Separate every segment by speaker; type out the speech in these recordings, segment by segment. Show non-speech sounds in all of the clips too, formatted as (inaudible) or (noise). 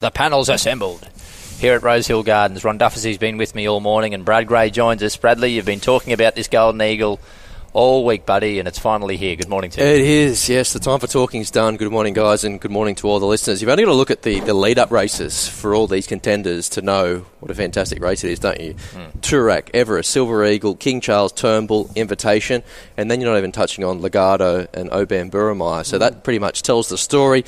Speaker 1: The panel's assembled. Here at Rosehill Gardens, Ron Dufficy's been with me all morning, and Brad Gray joins us. Bradley, you've been talking about this Golden Eagle all week, buddy, and it's finally here. Good morning to you.
Speaker 2: It is, yes. The time for talking is done. Good morning, guys, and good morning to all the listeners. You've only got to look at the, the lead up races for all these contenders to know what a fantastic race it is, don't you? Mm. Toorak, Everest, Silver Eagle, King Charles, Turnbull, Invitation, and then you're not even touching on Legato and Obamburumai. So mm. that pretty much tells the story.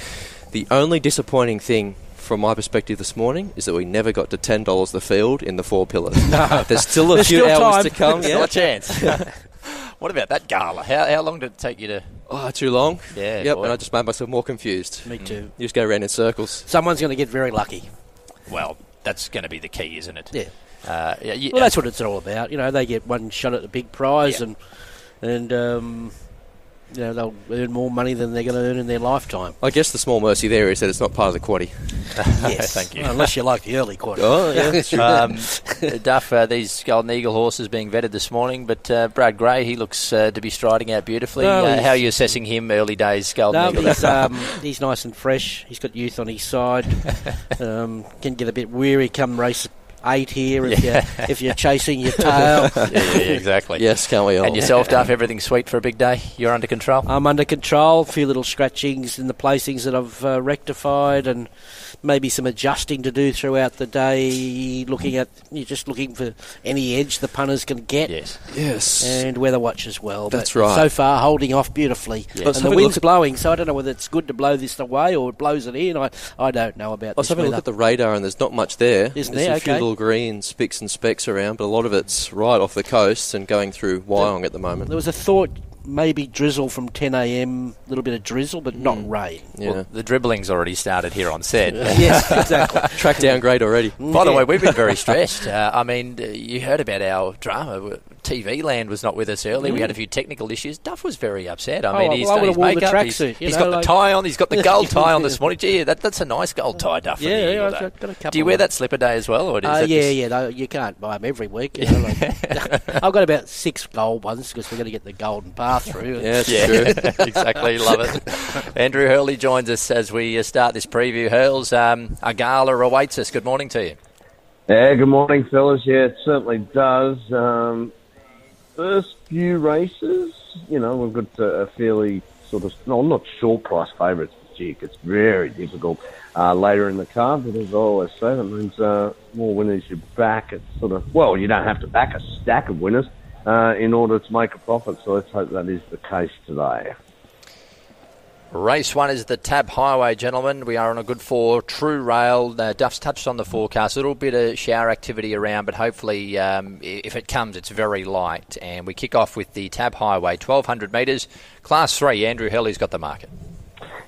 Speaker 2: The only disappointing thing from my perspective this morning is that we never got to ten dollars the field in the four pillars. (laughs) no. There's still a
Speaker 1: There's
Speaker 2: few
Speaker 1: still
Speaker 2: hours
Speaker 1: time.
Speaker 2: to come. Yeah. (laughs)
Speaker 1: Still a chance. (laughs) what about that gala? How, how long did it take you to?
Speaker 2: Oh, too long.
Speaker 1: Yeah.
Speaker 2: Yep.
Speaker 1: Boy.
Speaker 2: And I just made myself more confused.
Speaker 3: Me too.
Speaker 2: You just go around in circles.
Speaker 3: Someone's going to get very lucky.
Speaker 1: Well, that's going to be the key, isn't it?
Speaker 3: Yeah.
Speaker 1: Uh, yeah, yeah.
Speaker 3: Well, that's what it's all about. You know, they get one shot at the big prize,
Speaker 1: Yeah.
Speaker 3: and and um, you know they'll earn more money than they're going to earn in their lifetime.
Speaker 2: I guess the small mercy there is that it's not part of the quaddy. (laughs)
Speaker 3: yes, (laughs)
Speaker 1: Thank you.
Speaker 3: Well, unless you like the early quarter.
Speaker 2: Oh, yeah, (laughs)
Speaker 1: um, Duff, uh, these Golden Eagle horses being vetted this morning, but uh, Brad Gray, he looks uh, to be striding out beautifully.
Speaker 3: No,
Speaker 1: uh, how are you assessing him early days, Golden
Speaker 3: No,
Speaker 1: Eagle?
Speaker 3: he's, um, he's nice and fresh. He's got youth on his side. Um, can get a bit weary come race eight here if,
Speaker 1: Yeah.
Speaker 3: you're, if you're chasing your tail. (laughs)
Speaker 1: yeah, yeah, exactly.
Speaker 2: yes, can't we all?
Speaker 1: And yourself, Duff, everything's sweet for a big day? You're under control?
Speaker 3: I'm under control. A few little scratchings in the placings that I've uh, rectified, and maybe some adjusting to do throughout the day. Looking at you're just looking for any edge the punters can get,
Speaker 1: yes.
Speaker 2: Yes.
Speaker 3: and weather watch as well.
Speaker 2: That's
Speaker 3: but
Speaker 2: right.
Speaker 3: So far, holding off beautifully,
Speaker 2: I was
Speaker 3: and the wind's
Speaker 2: look
Speaker 3: blowing. So I don't know whether it's good to blow this away or it blows it in. I I don't know about
Speaker 2: I was
Speaker 3: this
Speaker 2: having a look at the radar and there's not much there.
Speaker 3: Isn't
Speaker 2: there's
Speaker 3: there?
Speaker 2: a few
Speaker 3: Okay.
Speaker 2: little green spicks and specks around, but a lot of it's right off the coast and going through Wyong at the moment.
Speaker 3: there was a thought maybe drizzle from 10 a.m. A little bit of drizzle, but not
Speaker 2: Mm.
Speaker 3: rain.
Speaker 2: Yeah.
Speaker 1: Well, the dribbling's already started here on set. (laughs)
Speaker 3: yes, exactly. (laughs)
Speaker 2: Track downgrade already.
Speaker 1: By the way, we've been very stressed. Uh, I mean, uh, you heard about our drama. TV Land was not with us earlier. We had a few technical issues. Duff was very upset. I
Speaker 3: Oh,
Speaker 1: mean,
Speaker 3: well,
Speaker 1: he's
Speaker 3: I
Speaker 1: done his
Speaker 3: worn the
Speaker 1: makeup. he's
Speaker 3: tracksuit, you
Speaker 1: he's
Speaker 3: know,
Speaker 1: got
Speaker 3: like-
Speaker 1: the tie on. He's got the (laughs) gold tie on this morning. Gee, that, that's a nice gold tie, Duff.
Speaker 3: Yeah, yeah, I've got- got a couple
Speaker 1: Do you wear that slipper day as well, or is
Speaker 3: Uh,
Speaker 1: that
Speaker 3: yeah,
Speaker 1: just-
Speaker 3: yeah. No, you can't buy them every week. You know, like, (laughs) (laughs) I've got about six gold ones because we're going to get the golden path through.
Speaker 2: Yeah,
Speaker 1: Yeah,
Speaker 2: true.
Speaker 1: exactly. Love it. Andrew Hurley joins us as we uh, start this preview. Hurls, um, a gala awaits us. Good morning to you.
Speaker 4: Yeah, good morning, fellas. Yeah, it certainly does. Um, first few races, you know, we've got a, fairly sort of, no, I'm not short price favourites. but Gee, it's very difficult uh, later in the card, but as I always say, that means uh, more winners you back. It's sort of, well, you don't have to back a stack of winners uh, in order to make a profit, so let's hope that is the case today.
Speaker 1: Race one is the Tab Highway, gentlemen. We are on a good four. True Rail. Uh, Duff's touched on the forecast. A little bit of shower activity around, but hopefully, um, if it comes, it's very light. And we kick off with the Tab Highway, 1200 metres, Class 3. Andrew Hurley's got the market.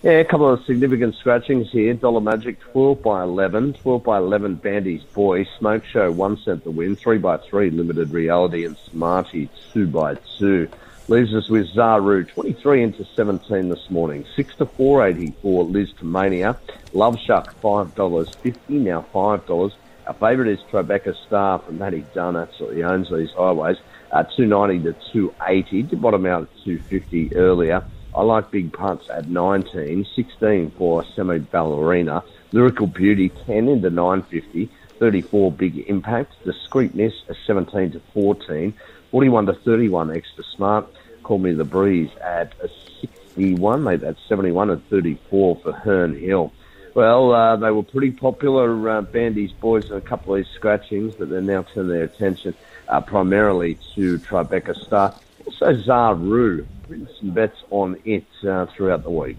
Speaker 4: Yeah, a couple of significant scratchings here. Dollar Magic 12 by 11, 12 by 11 Bandy's Boy, Smoke Show 1 cent the win, 3 by 3 Limited Reality and Smarty 2 by 2. Leaves us with Zaru. 23 into 17 this morning, 6 to 484 Liz to Mania, Love Shack, $5.50, now $5. Our favourite is Tribeca Star from Matty Dunn, absolutely owns these highways, uh, 290 to 280, did bottom out at 250 earlier. I like big punts at 19, 16 for Semi Ballerina, Lyrical Beauty 10 into 950, 34 Big Impact, Discreetness a 17 to 14, 41 to 31 Extra Smart, Call Me the Breeze at a 61, mate, that's 71 and 34 for Herne Hill. Well, uh, they were pretty popular, uh, Bandy's boys, in a couple of these scratchings, but they're now turning their attention uh, primarily to Tribeca Star. Also, Zaru. Written some bets on it uh, throughout the week.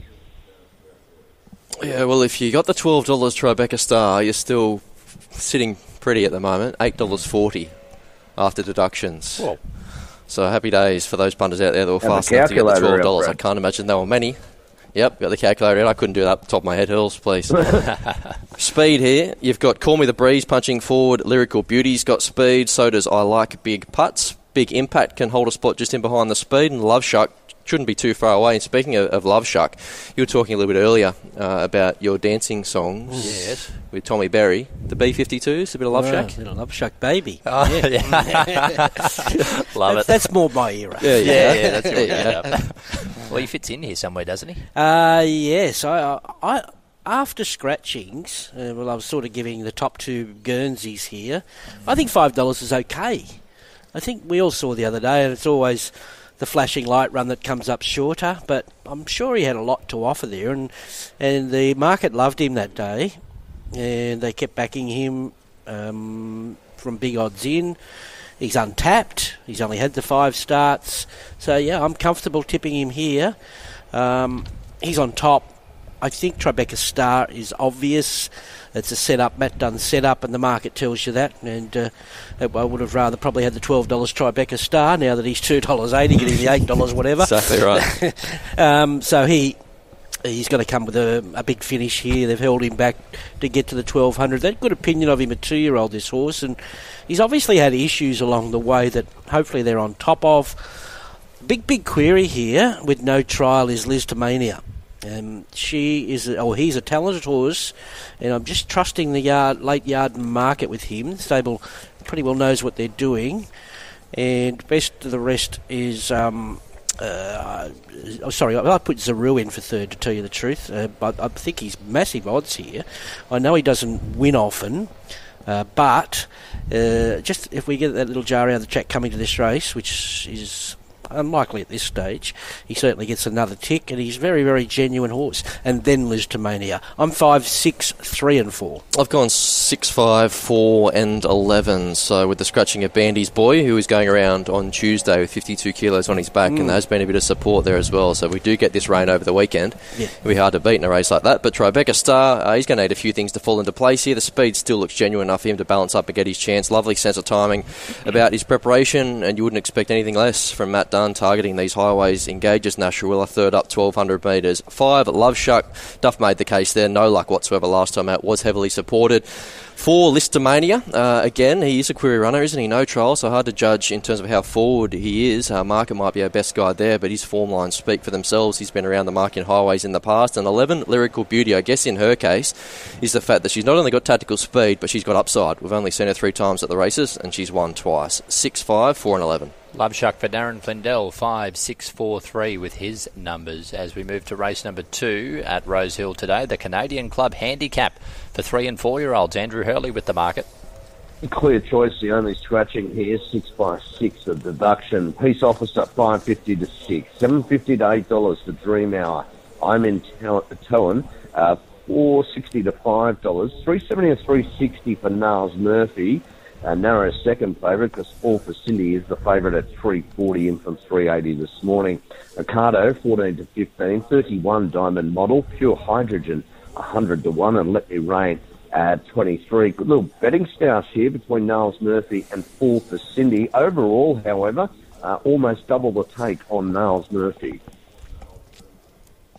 Speaker 2: Yeah, well, if you got the $12 Tribeca Star, you're still sitting pretty at the moment. $8.40 after deductions.
Speaker 1: Whoa.
Speaker 2: So happy days for those punters out there that were fast enough to get the $12. I can't imagine there were many. Yep, got the calculator out. I couldn't do that off the top of my head. Hills, please. (laughs) (laughs) speed here. You've got Call Me the Breeze punching forward. Lyrical Beauty's got speed. So does I Like Big Putts. Big Impact can hold a spot just in behind the speed. And Love Shack shouldn't be too far away. And speaking of, of Love Shack, you were talking a little bit earlier uh, about your dancing songs
Speaker 1: Yes.
Speaker 2: with Tommy Berry. The B-52s, a bit of Love
Speaker 3: Wow,
Speaker 2: Shack.
Speaker 3: little Love Shack baby. (laughs)
Speaker 1: Oh,
Speaker 3: Yeah.
Speaker 1: yeah. (laughs) Love
Speaker 3: That's,
Speaker 1: it.
Speaker 3: that's more my era.
Speaker 2: Yeah,
Speaker 1: yeah, yeah, that's your (laughs)
Speaker 2: you go.
Speaker 1: Well, he fits in here somewhere, doesn't he?
Speaker 3: Uh, yes, I, I, after scratchings, uh, well, I was sort of giving the top two Guernseys here. I think five dollars is okay. I think we all saw the other day, and it's always the flashing light run that comes up shorter. But I'm sure he had a lot to offer there, and and the market loved him that day, and they kept backing him um, from big odds in. He's untapped. He's only had the five starts, so yeah, I'm comfortable tipping him here. Um, he's on top. I think Tribeca Star is obvious. It's a setup, Matt Dunn setup, and the market tells you that. And uh, I would have rather probably had the twelve dollars Tribeca Star now that he's two dollars eighty, getting the eight dollars whatever.
Speaker 2: exactly right. (laughs)
Speaker 3: um, so he he's going to come with a, a, big finish here. They've held him back to get to the 1200. They've good opinion of him, a two year old, this horse, and he's obviously had issues along the way that hopefully they're on top of. Big, big query here with no trial is Liz Tamania. Um, she is, oh, he's a talented horse, and I'm just trusting the yard, late yard market with him. The stable pretty well knows what they're doing, and best of the rest is. Um, uh, oh, sorry, I put Zaru in for third to tell you the truth, uh, but I think he's massive odds here. I know he doesn't win often, uh, but uh, just if we get that little jar out of the track coming to this race, which is unlikely at this stage. He certainly gets another tick, and he's very, very genuine horse. And then Liz Tamania. I'm five, six, three, and four.
Speaker 2: I've gone six, five, four, and eleven. So with the scratching of Bandy's boy, who is going around on Tuesday with 52 kilos on his back, mm. and there has been a bit of support there as well. So we do get this rain over the weekend. Yeah. It'll be hard to beat in a race like that. But Tribeca Star, uh, he's going to need a few things to fall into place here. The speed still looks genuine enough for him to balance up and get his chance. Lovely sense of timing about his preparation, and you wouldn't expect anything less from Matt Dunn targeting these highways engages Nash Rawiller third up 1200 metres. Five, Love Shack. Duff made the case there. No luck whatsoever last time out. Was heavily supported. For Listomania, uh, again, he is a query runner, isn't he? No trial, so hard to judge in terms of how forward he is. Uh, market might be our best guide there, but his form lines speak for themselves. He's been around the mark in highways in the past. And 11, Lyrical Beauty, I guess in her case, is the fact that she's not only got tactical speed, but she's got upside. We've only seen her three times at the races, and she's won twice. 6 5, 4 and 11.
Speaker 1: Love Shack for Darren Flindell, 5 6 4 3 with his numbers as we move to race number two at Rosehill today. The Canadian Club Handicap for three and four year olds. Andrew Hurley with the market.
Speaker 4: Clear choice, the only scratching here, six by six of deduction. Peace officer, five fifty to six, seven fifty to eight dollars for Dream Hour. I'm in Towan, uh, four sixty to five dollars, three seventy to three sixty for Niles Murphy. Uh, narrow second favourite because Fall for Cindy is the favourite at 340 in from 380 this morning. Ocado 14 to 15, 31 diamond model, pure hydrogen 100 to 1 and Let Me Rain at 23. Good little betting stoush here between Niles Murphy and Fall for Cindy. Overall, however, uh, almost double the take on Niles Murphy.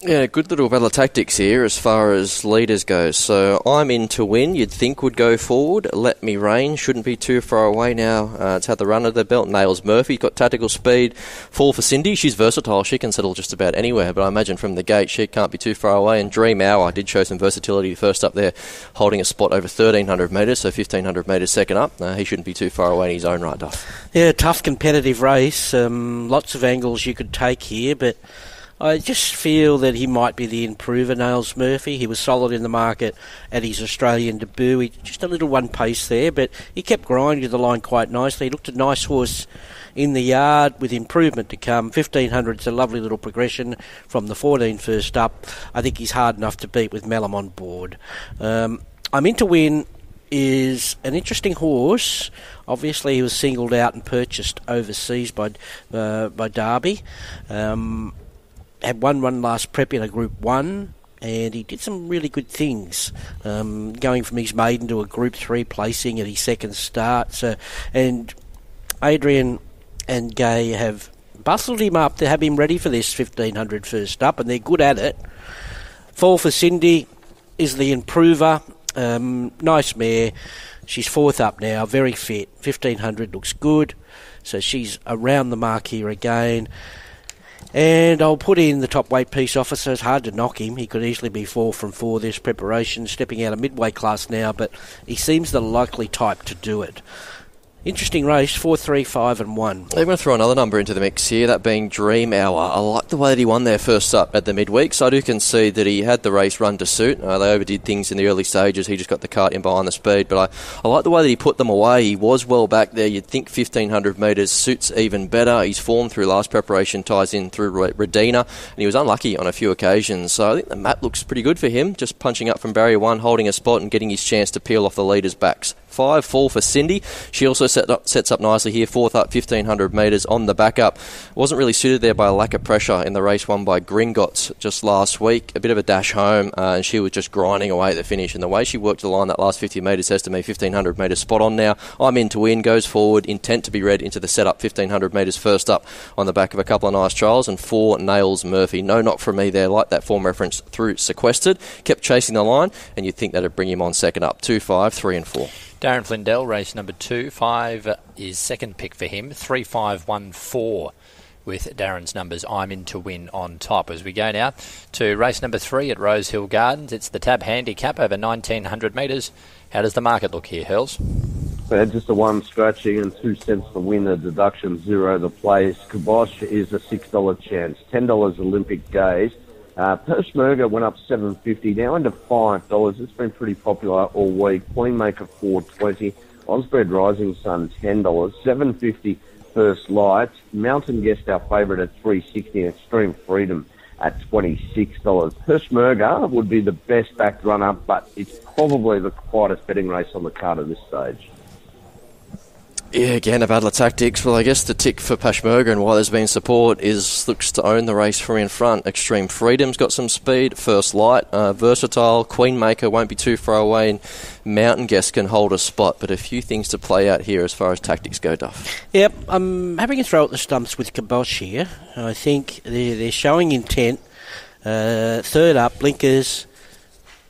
Speaker 2: Yeah, good little battle of tactics here as far as leaders go. So I'm in to win. You'd think would go forward. Let me reign. Shouldn't be too far away now. Uh, it's had the run of the belt. Nails Murphy got tactical speed. Fall for Cindy. She's versatile. She can settle just about anywhere. But I imagine from the gate she can't be too far away. And Dream Hour did show some versatility first up there, holding a spot over 1300 metres, so 1500 metres second up. Uh, he shouldn't be too far away in his own right, Duff.
Speaker 3: Yeah, tough competitive race. Um, lots of angles you could take here, but. I just feel that he might be the improver, Nails Murphy. He was solid in the market at his Australian debut. He, just a little one pace there, but he kept grinding the line quite nicely. He looked a nice horse in the yard with improvement to come. 1500 is a lovely little progression from the 14 first up. I think he's hard enough to beat with Malum on board. Um, I'm in to win is an interesting horse. Obviously, he was singled out and purchased overseas by uh, by Derby. Um, had one last prep in a Group 1, and he did some really good things, um, going from his maiden to a Group 3 placing at his second start. So, and Adrian and Gai have bustled him up to have him ready for this 1500 first up, and they're good at it. Fall for Cindy is the improver. Um, nice mare. She's fourth up now, very fit. 1500 looks good. So she's around the mark here again. And I'll put in the top weight peace officer. It's hard to knock him. He could easily be four from four this preparation, stepping out of midway class now, but he seems the likely type to do it. Interesting race, four, three, five, and one.
Speaker 2: I'm going to throw another number into the mix here, that being Dream Hour. I like the way that he won there first up at the midweek, so I do concede that he had the race run to suit. Uh, they overdid things in the early stages. He just got the cart in behind the speed, but I, I like the way that he put them away. He was well back there. You'd think 1500 metres suits even better. His form through last preparation ties in through Radina, and he was unlucky on a few occasions. So I think the map looks pretty good for him, just punching up from barrier one, holding a spot, and getting his chance to peel off the leaders' backs. Five fall for Cindy. She also set up, sets up nicely here, fourth up, 1500 metres on the backup. Wasn't really suited there by a lack of pressure in the race won by Gringotts just last week. A bit of a dash home, uh, and she was just grinding away at the finish. And the way she worked the line that last 50 metres says to me 1500 metres spot on now. I'm in to win, goes forward, intent to be read into the setup, 1500 metres first up on the back of a couple of nice trials, and four nails Murphy. No knock from me there, like that form reference through sequestered. Kept chasing the line, and you'd think that'd bring him on second up. Two, five, three, and four.
Speaker 1: Darren Flindell, race number two. Five is second pick for him. Three, five, one, four with Darren's numbers. I'm in to win on top. As we go now to race number three at Rosehill Gardens, it's the Tab Handicap over 1900 metres. How does the market look here?
Speaker 4: Uh, just a one scratching and two cents the winner, deduction zero the place. Kibosh is a $6 chance, $10 Olympic Gaze. Uh, Peshmerga went up 750 now into five dollars. It's been pretty popular all week. Queenmaker 420, Osbred Rising Sun ten dollars, 750 First Light, Mountain Guest our favourite at 360, Extreme Freedom at $26. Peshmerga would be the best backed run up, but it's probably the quietest betting race on the card at this stage.
Speaker 2: Yeah, again, a battle of tactics. Well, I guess the tick for Peshmerga and why there's been support is looks to own the race from in front. Extreme Freedom's got some speed. First Light, uh, versatile. Queenmaker won't be too far away, and Mountain Guest can hold a spot. But a few things to play out here as far as tactics go, Duff.
Speaker 3: Yep, I'm having a throw at the stumps with Kibosh here. I think they're, they're showing intent. Uh, third up, Blinkers,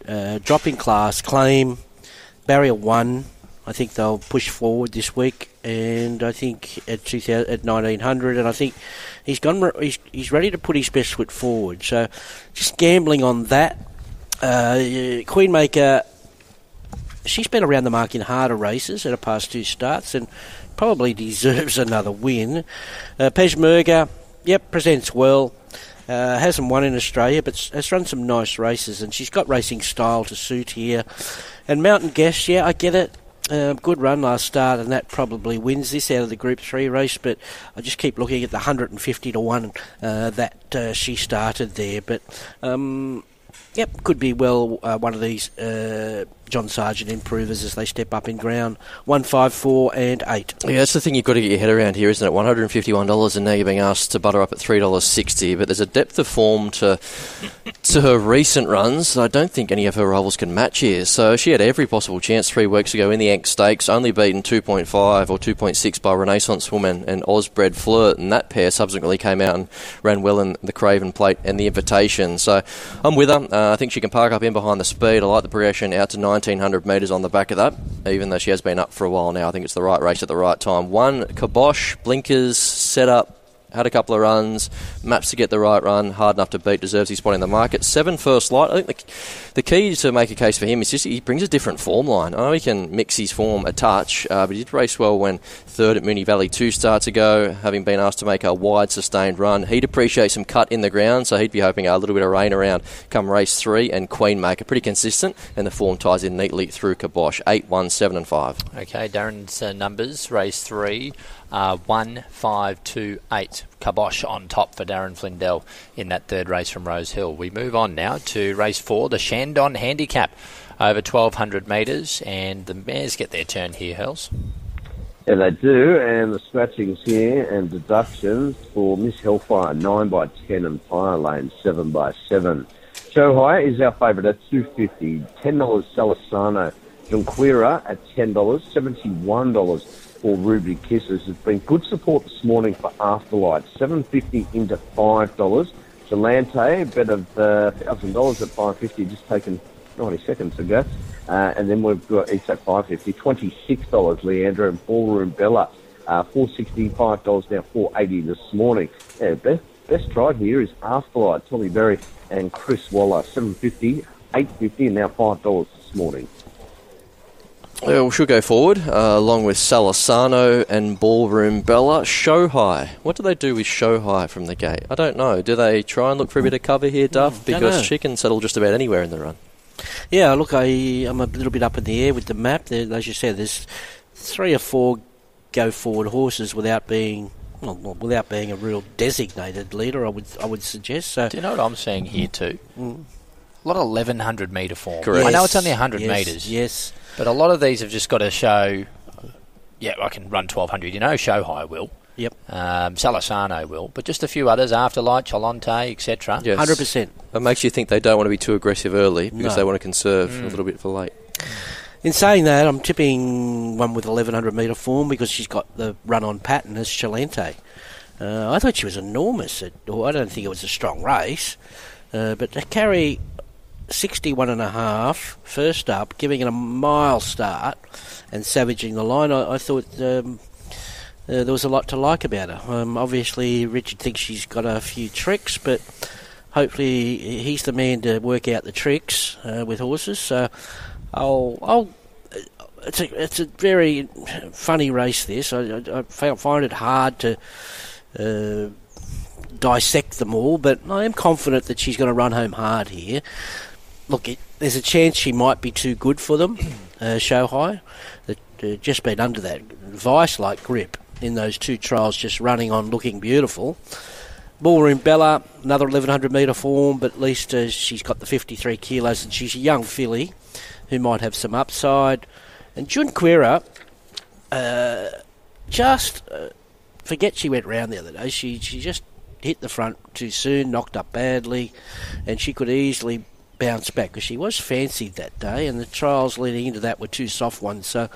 Speaker 3: uh, dropping class, claim, barrier one. I think they'll push forward this week, and I think at 2000, at 1900, and I think he's gone. He's, he's ready to put his best foot forward. So, just gambling on that. Uh, Queenmaker, she's been around the mark in harder races at her past two starts, and probably deserves (laughs) another win. Uh, yep, presents well. Uh, hasn't won in Australia, but has run some nice races, and she's got racing style to suit here. And Mountain Guest, yeah, I get it. Uh, good run last start, and that probably wins this out of the Group 3 race. But I just keep looking at the 150 to 1 uh, that uh, she started there. But um, Yep, could be well uh, one of these uh, John Sargent improvers as they step up in ground. One, five, four, and eight.
Speaker 2: Yeah, that's the thing you've got to get your head around here, isn't it? One hundred and fifty-one dollars, and now you're being asked to butter up at three dollars sixty. But there's a depth of form to to her recent runs. I don't think any of her rivals can match here. So she had every possible chance three weeks ago in the Ank Stakes, only beaten two point five or two point six by Renaissance Woman and Osbred Flirt, and that pair subsequently came out and ran well in the Craven Plate and the Invitation. So I'm with her. Uh, I think she can park up in behind the speed. I like the progression out to 1900 metres on the back of that, even though she has been up for a while now. I think it's the right race at the right time. One, Kibosh, blinkers, set up, had a couple of runs, maps to get the right run, hard enough to beat, deserves his spot in the market. Seven first light. I think the, the key to make a case for him is just he brings a different form line. I know he can mix his form a touch, uh, but he did race well when third at Moonee Valley two starts ago, having been asked to make a wide, sustained run. He'd appreciate some cut in the ground, so he'd be hoping a little bit of rain around come race three. And Queenmaker, pretty consistent, and the form ties in neatly through Kibosh, 8, 1, 7, and 5.
Speaker 1: Okay, Darren's uh, numbers, race three, uh, 1, 5, 2, 8. Kibosh on top for Darren Flindell in that third race from Rosehill. We move on now to race four, the Shandon Handicap over 1200 metres, and the mares get their turn here, Hurls.
Speaker 4: Yeah, they do, and the scratchings here and deductions for Miss Hellfire, 9 by 10 and Fire Lane, 7 by 7. Shohai is our favourite at 250 $10 Salisano, Junquera at $10, $71 for Ruby Kisses. It's been good support this morning for Afterlight, 750 into $5. Gelante, a bet of uh, $1,000 at 550 just taken 90 seconds ago. Uh, and then we've got each at 550 $26, Leandra and Ballroom Bella, uh, $465 now, 480 this morning. Yeah, best, best ride here is Afterlight, Tommy Berry and Chris Waller, 750 850 and now $5 this morning.
Speaker 2: Well, we should go forward, uh, along with Salasano and Ballroom Bella. Show High. What do they do with Show High from the gate? I don't know. Do they try and look for a bit of cover here, Duff?
Speaker 3: don't
Speaker 2: Because
Speaker 3: know.
Speaker 2: she can settle just about anywhere in the run.
Speaker 3: Yeah, look, I, I'm a little bit up in the air with the map. There, as you said, there's three or four go forward horses without being well, well, without being a real designated leader. I would I would suggest. So
Speaker 1: Do you know what I'm seeing here too? A lot of 1100 metre form.
Speaker 2: Correct.
Speaker 1: I know it's only 100
Speaker 3: yes,
Speaker 1: metres,
Speaker 3: Yes,
Speaker 1: but a lot of these have just got to show. Yeah, I can run 1200. You know, Show High will.
Speaker 3: yep,
Speaker 1: Um, Salasano will, but just a few others, Afterlight, Cholonte, etc.
Speaker 2: Yes.
Speaker 3: hundred percent.
Speaker 2: It makes you think they don't want to be too aggressive early because
Speaker 3: No.
Speaker 2: they want to conserve a little bit for late.
Speaker 3: In saying that, I'm tipping one with 1100 metre form because she's got the run on pattern as Chalente. Uh, I thought she was enormous. At, or I don't think it was a strong race, uh, but to carry 61 and a half first up, giving it a mile start and savaging the line, I, I thought um, uh, there was a lot to like about her. Um, obviously, Richard thinks she's got a few tricks, but hopefully he's the man to work out the tricks uh, with horses. So I'll, I'll it's a, it's a very funny race. This I, I, I find it hard to uh, dissect them all, but I am confident that she's going to run home hard here. Look, it, there's a chance she might be too good for them. (clears throat) Uh, show high, that uh, just been under that vice-like grip in those two trials, just running on, looking beautiful. Ballroom Bella, another 1100 metre form, but at least uh, she's got the 53 kilos, and she's a young filly who might have some upside. And Junquera, uh, just uh, forget she went round the other day. She she just hit the front too soon, knocked up badly, and she could easily bounce back because she was fancied that day, and the trials leading into that were two soft ones. So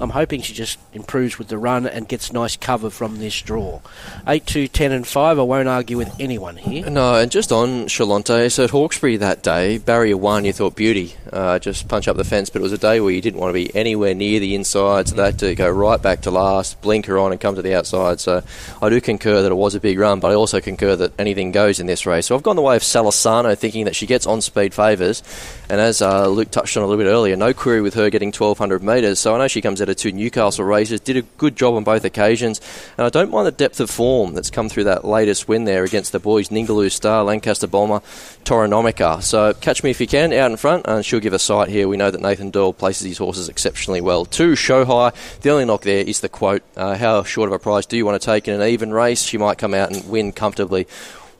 Speaker 3: I'm hoping she just improves with the run and gets nice cover from this draw. 8, 2, 10, and 5. I won't argue with anyone here.
Speaker 2: No, and just on Chalonte, so at Hawkesbury that day, barrier one, you thought beauty, uh, just punch up the fence, but it was a day where you didn't want to be anywhere near the inside, so they had to go right back to last, blinker on, and come to the outside. So I do concur that it was a big run, but I also concur that anything goes in this race. So I've gone the way of Salasano, thinking that she gets on speed favours, and as uh, Luke touched on a little bit earlier, no query with her getting 1200 metres. So I know she comes out of two Newcastle races, did a good job on both occasions, and I don't mind the depth of form that's come through that latest win there against the boys Ningaloo Star, Lancaster Bomber, Toronomica. So catch me if you can out in front, and she'll give a sight here. We know that Nathan Doyle places his horses exceptionally well. Two, show high. The only knock there is the quote uh, How short of a price do you want to take in an even race? She might come out and win comfortably.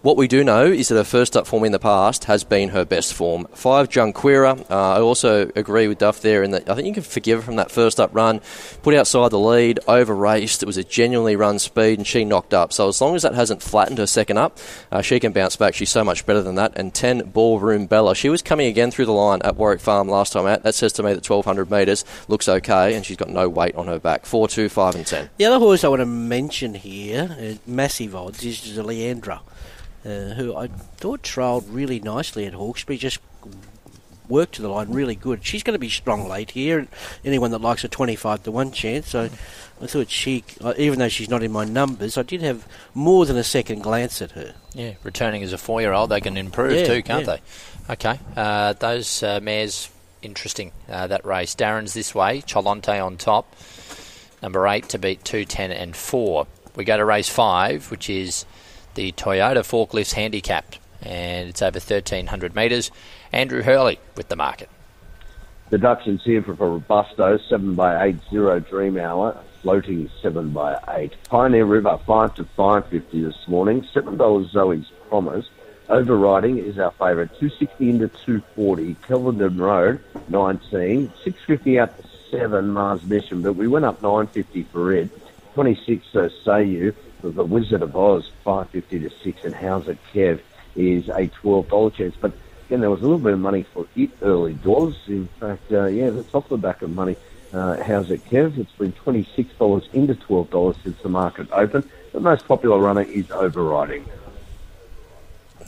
Speaker 2: What we do know is that her first up form in the past has been her best form. Five, Junquera. Uh, I also agree with Duff there in that I think you can forgive her from that first up run. Put outside the lead, over raced. It was a genuinely run speed, and she knocked up. So as long as that hasn't flattened her second up, uh, she can bounce back. She's so much better than that. And 10, Ballroom Bella. She was coming again through the line at Warwick Farm last time out. That says to me that 1200 metres looks okay, and she's got no weight on her back. 4, 2, 5, and 10.
Speaker 3: The other horse I want to mention here, uh, massive odds, is Leandra, uh, who I thought trailed really nicely at Hawkesbury, just worked to the line really good. She's going to be strong late here, and anyone that likes a 25 to 1 chance. So I thought she, uh, even though she's not in my numbers, I did have more than a second glance at her.
Speaker 1: Yeah, returning as a four-year-old, they can improve
Speaker 3: Yeah,
Speaker 1: too, can't
Speaker 3: yeah.
Speaker 1: they? Okay, uh, those uh, mares, interesting. Uh, that race, Darren's this way, Cholonte on top, number eight to beat two, ten, and four. We go to race five, which is the Toyota Forklifts Handicapped, and it's over thirteen hundred metres. Andrew Hurley with the market.
Speaker 4: Deductions here for, for Robusto, 7 by 8, 0 Dream Hour, floating 7 by 8. Pioneer River, 5 to 550 this morning, $7 Zoe's Promise. Overriding is our favourite, 260 into 240. Kelvin Road, 19. 650 out to 7, Mars Mission, but we went up 950 for it. 26, uh, so say you, the Wizard of Oz, 550 to 6, and How's It Kev is a $12 chance. But again, there was a little bit of money for it early doors. In fact, uh, yeah, that's off the back of money. Uh, how's it, Kev? It's been $26 into $12 since the market opened. The most popular runner is overriding.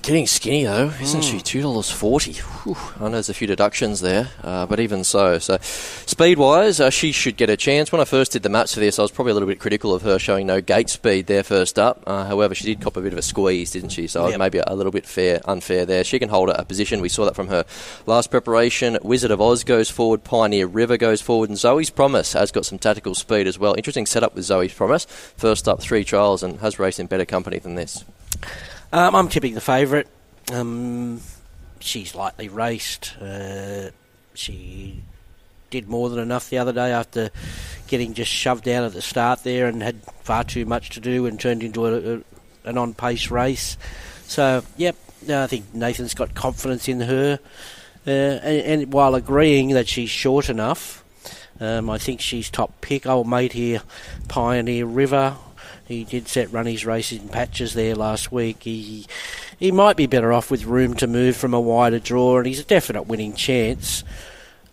Speaker 2: Getting skinny though, isn't she? Two dollars forty. I know there's a few deductions there, uh, but even so, so speed wise, uh, she should get a chance. When I first did the maps for this, I was probably a little bit critical of her showing no gate speed there first up. Uh, however, she did cop a bit of a squeeze, didn't she? So
Speaker 3: Yep.
Speaker 2: maybe a little bit fair, unfair there. She can hold a, a position. We saw that from her last preparation. Wizard of Oz goes forward. Pioneer River goes forward, and Zoe's Promise has got some tactical speed as well. Interesting setup with Zoe's Promise. First up, three trials, and has raced in better company than this.
Speaker 3: Um, I'm tipping the favourite. Um, she's lightly raced. Uh, she did more than enough the other day after getting just shoved out at the start there and had far too much to do and turned into a, a, an on pace race. So, yep, I think Nathan's got confidence in her. Uh, and, and while agreeing that she's short enough, um, I think she's top pick. Old mate here, Pioneer River. He did set run his races in patches there last week. He he might be better off with room to move from a wider draw, and he's a definite winning chance.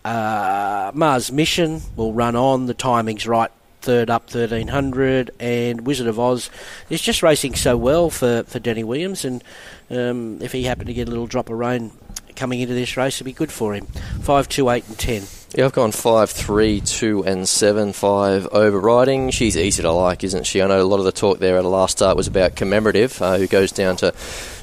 Speaker 3: Uh, Mars Mission will run on. The timing's right. Third up, thirteen hundred, and Wizard of Oz is just racing so well for, for Denny Williams, and um, if he happened to get a little drop of rain coming into this race, it'd be good for him. Five, two, eight, and ten.
Speaker 2: Yeah, I've gone five, three, two, and seven. Five overriding. She's easy to like, isn't she? I know a lot of the talk there at the last start was about commemorative, uh, who goes down to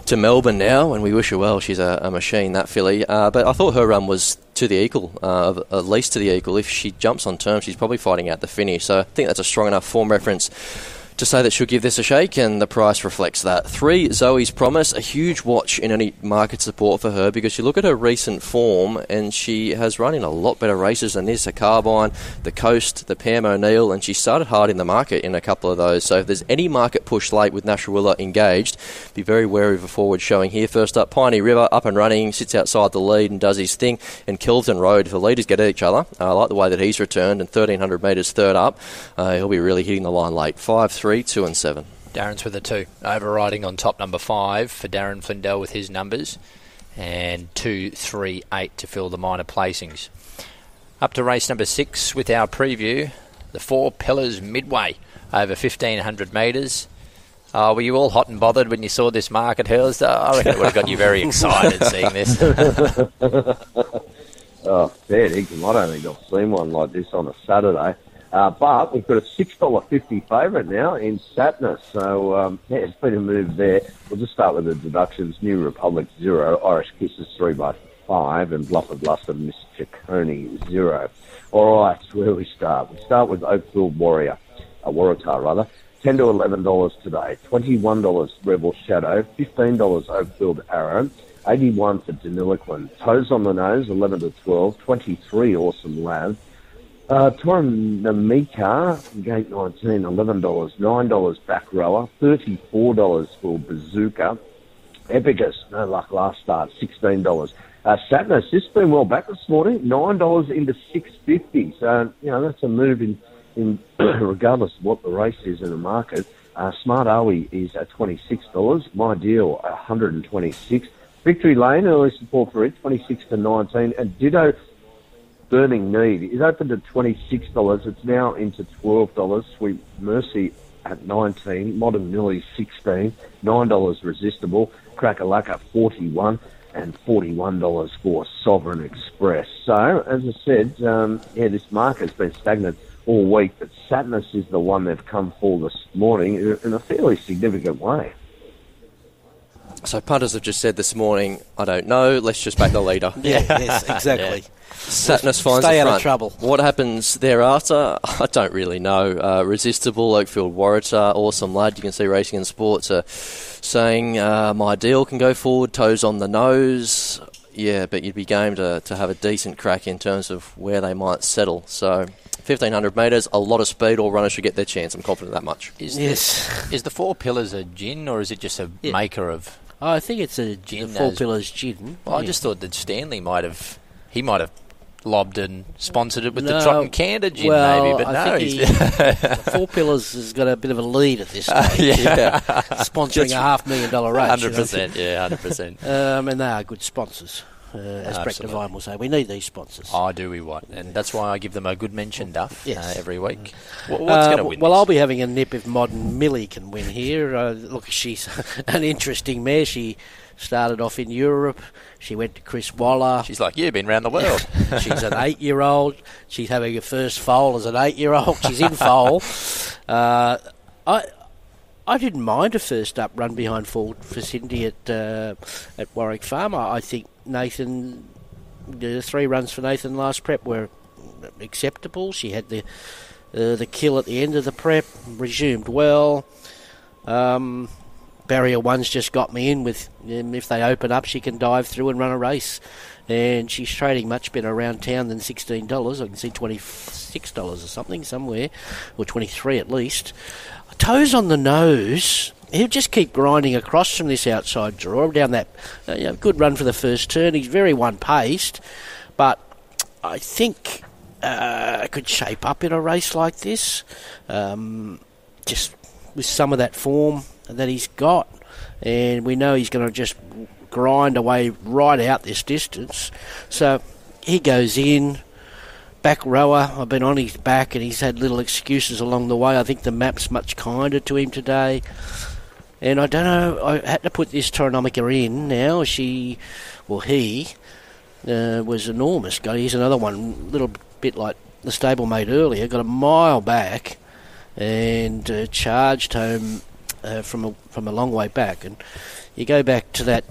Speaker 2: to Melbourne now, and we wish her well. She's a, a machine, that filly. Uh, but I thought her run was to the equal, uh, at least to the equal. If she jumps on terms, she's probably fighting out the finish. So I think that's a strong enough form reference to say that she'll give this a shake, and the price reflects that. Three, Zoe's Promise, a huge watch in any market support for her because you look at her recent form, and she has run in a lot better races than this. A Carbine, the Coast, the Pam O'Neill, and she started hard in the market in a couple of those. So if there's any market push late with Nash Rawiller engaged, be very wary of a forward showing here. First up, Piney River, up and running, sits outside the lead and does his thing. And Kelvin Road, if the leaders get at each other, I like the way that he's returned, and 1300 metres third up, uh, he'll be really hitting the line late. 5 3, 2 and 7.
Speaker 1: Darren's with a two. Overriding on top number five for Darren Flindell with his numbers. And two, three, eight to fill the minor placings. Up to race number six with our preview. The Four Pillars Midway over 1500 metres. Uh, were you all hot and bothered when you saw this market, Hurls? I reckon it would have got you very excited seeing this. (laughs)
Speaker 4: Oh, fair dinkum. I don't think I've seen one like this on a Saturday. Uh, but we've got a six dollar fifty favourite now in Satnus. So um, yeah, it's been a move there. We'll just start with the deductions. New Republic zero, Irish Kisses three by five, and Bluff and Bluster Mr. Ciccone zero. All right, where we start? We start with Oakfield Warrior, a Waratah rather. 10 to eleven dollars today. Twenty one dollars Rebel Shadow. Fifteen dollars Oakfield Arrow. 81 for Deniliquin. Toes on the nose, 11 to 12. 23 Awesome Lab. Uh, Torinamika, gate 19, $11. $9 back rower. $34 for Bazooka. Epicus, no luck last start, $16. Uh, Satnus, this has been well back this morning, $9 into 650 So, you know, that's a move in, in (clears throat) regardless of what the race is in the market. Uh, Smart Awi is at $26. My deal, 126 Victory Lane, early support for it, 26 to 19. And Ditto Burning Need is open to $26. It's now into $12. Sweet Mercy at 19. Modern Millie 16. $9 Resistible. Crackalacka 41 and $41 for Sovereign Express. So, as I said, um, yeah, this market's been stagnant all week, but Satnus is the one they've come for this morning in a fairly significant way.
Speaker 2: So punters have just said this morning, I don't know, let's just back the leader. (laughs)
Speaker 3: Yeah, yes, exactly. (laughs)
Speaker 2: Satnus finds
Speaker 3: Stay
Speaker 2: the
Speaker 3: out of
Speaker 2: front.
Speaker 3: trouble.
Speaker 2: What happens thereafter? (laughs) I don't really know. Uh, resistible, Oakfield Waratah, awesome lad. You can see Racing and Sports are saying uh, my deal can go forward, toes on the nose. Yeah, but you'd be game to, to have a decent crack in terms of where they might settle. So, 1500 metres, a lot of speed. All runners should get their chance. I'm confident that much.
Speaker 1: Is,
Speaker 3: Yes.
Speaker 1: the, is the Four Pillars a gin or is it just a
Speaker 3: Yeah.
Speaker 1: maker of.
Speaker 3: Oh, I think it's a
Speaker 1: Gin
Speaker 3: the Four
Speaker 1: as-
Speaker 3: Pillars gin.
Speaker 1: Well, I just thought that Stanley might have. He might have lobbed and sponsored it with the
Speaker 3: No,
Speaker 1: Trot and Canada gin,
Speaker 3: well,
Speaker 1: maybe. But
Speaker 3: I
Speaker 1: no,
Speaker 3: think
Speaker 1: he's. (laughs)
Speaker 3: Four Pillars has got a bit of a lead at this (laughs) stage.
Speaker 1: yeah.
Speaker 3: Sponsoring a half million dollar race. you know.
Speaker 1: 100%. Yeah, 100%. (laughs)
Speaker 3: Um, and they are good sponsors, uh, as Brett
Speaker 1: Absolutely.
Speaker 3: Devine will say. We need these sponsors.
Speaker 1: Oh, do we what? And that's why I give them a good mention, Duff,
Speaker 3: Yes.
Speaker 1: uh, every week. Wh- What's
Speaker 3: Uh,
Speaker 1: going to win
Speaker 3: well,
Speaker 1: this?
Speaker 3: I'll be having a nip if Modern Millie can win here. Uh, look, she's an interesting mare. She Started off in Europe. She went to Chris Waller.
Speaker 1: She's like, you've been around the world. (laughs)
Speaker 3: She's an eight-year-old. She's having her first foal as an eight-year-old. (laughs) She's in foal. Uh, I I didn't mind a first up run behind Fall for Cindy at uh, at Warwick Farm. I, I think Nathan, the three runs for Nathan last prep were acceptable. She had the uh, the kill at the end of the prep, resumed well. Um, barrier one's just got me in with um, if they open up, she can dive through and run a race. And she's trading much better around town than sixteen dollars. I can see twenty six dollars or something somewhere, or twenty three at least. Toes on the nose. He'll just keep grinding across from this outside draw down that uh, you know, good run for the first turn. He's very one paced, but I think uh, could shape up in a race like this. Um, just with some of that form that he's got, and we know he's going to just grind away right out this distance. So he goes in. Back rower, I've been on his back and he's had little excuses along the way. I think the map's much kinder to him today. And I don't know, I had to put this Toronomica in now. She, well, he, uh, was enormous. He's another one, little bit like the stablemate earlier, got a mile back and uh, charged home uh, from a, from a long way back. And you go back to that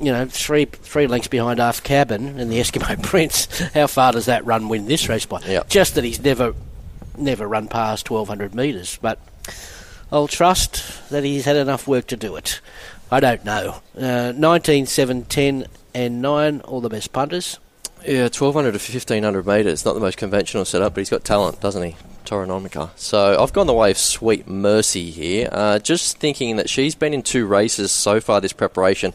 Speaker 3: you know, three three lengths behind Half Cabin and the Eskimo (laughs) Prince. How far does that run win this race by?
Speaker 2: Yep.
Speaker 3: Just that he's never never run past 1200 metres, but I'll trust that he's had enough work to do it. I don't know. Uh, 19, 7, 10, and 9, all the best punters.
Speaker 2: Yeah, 1200 to 1500 metres. Not the most conventional setup, but he's got talent, doesn't he? Toronomica. So I've gone the way of Sweet Mercy here. Uh, just thinking that she's been in two races so far this preparation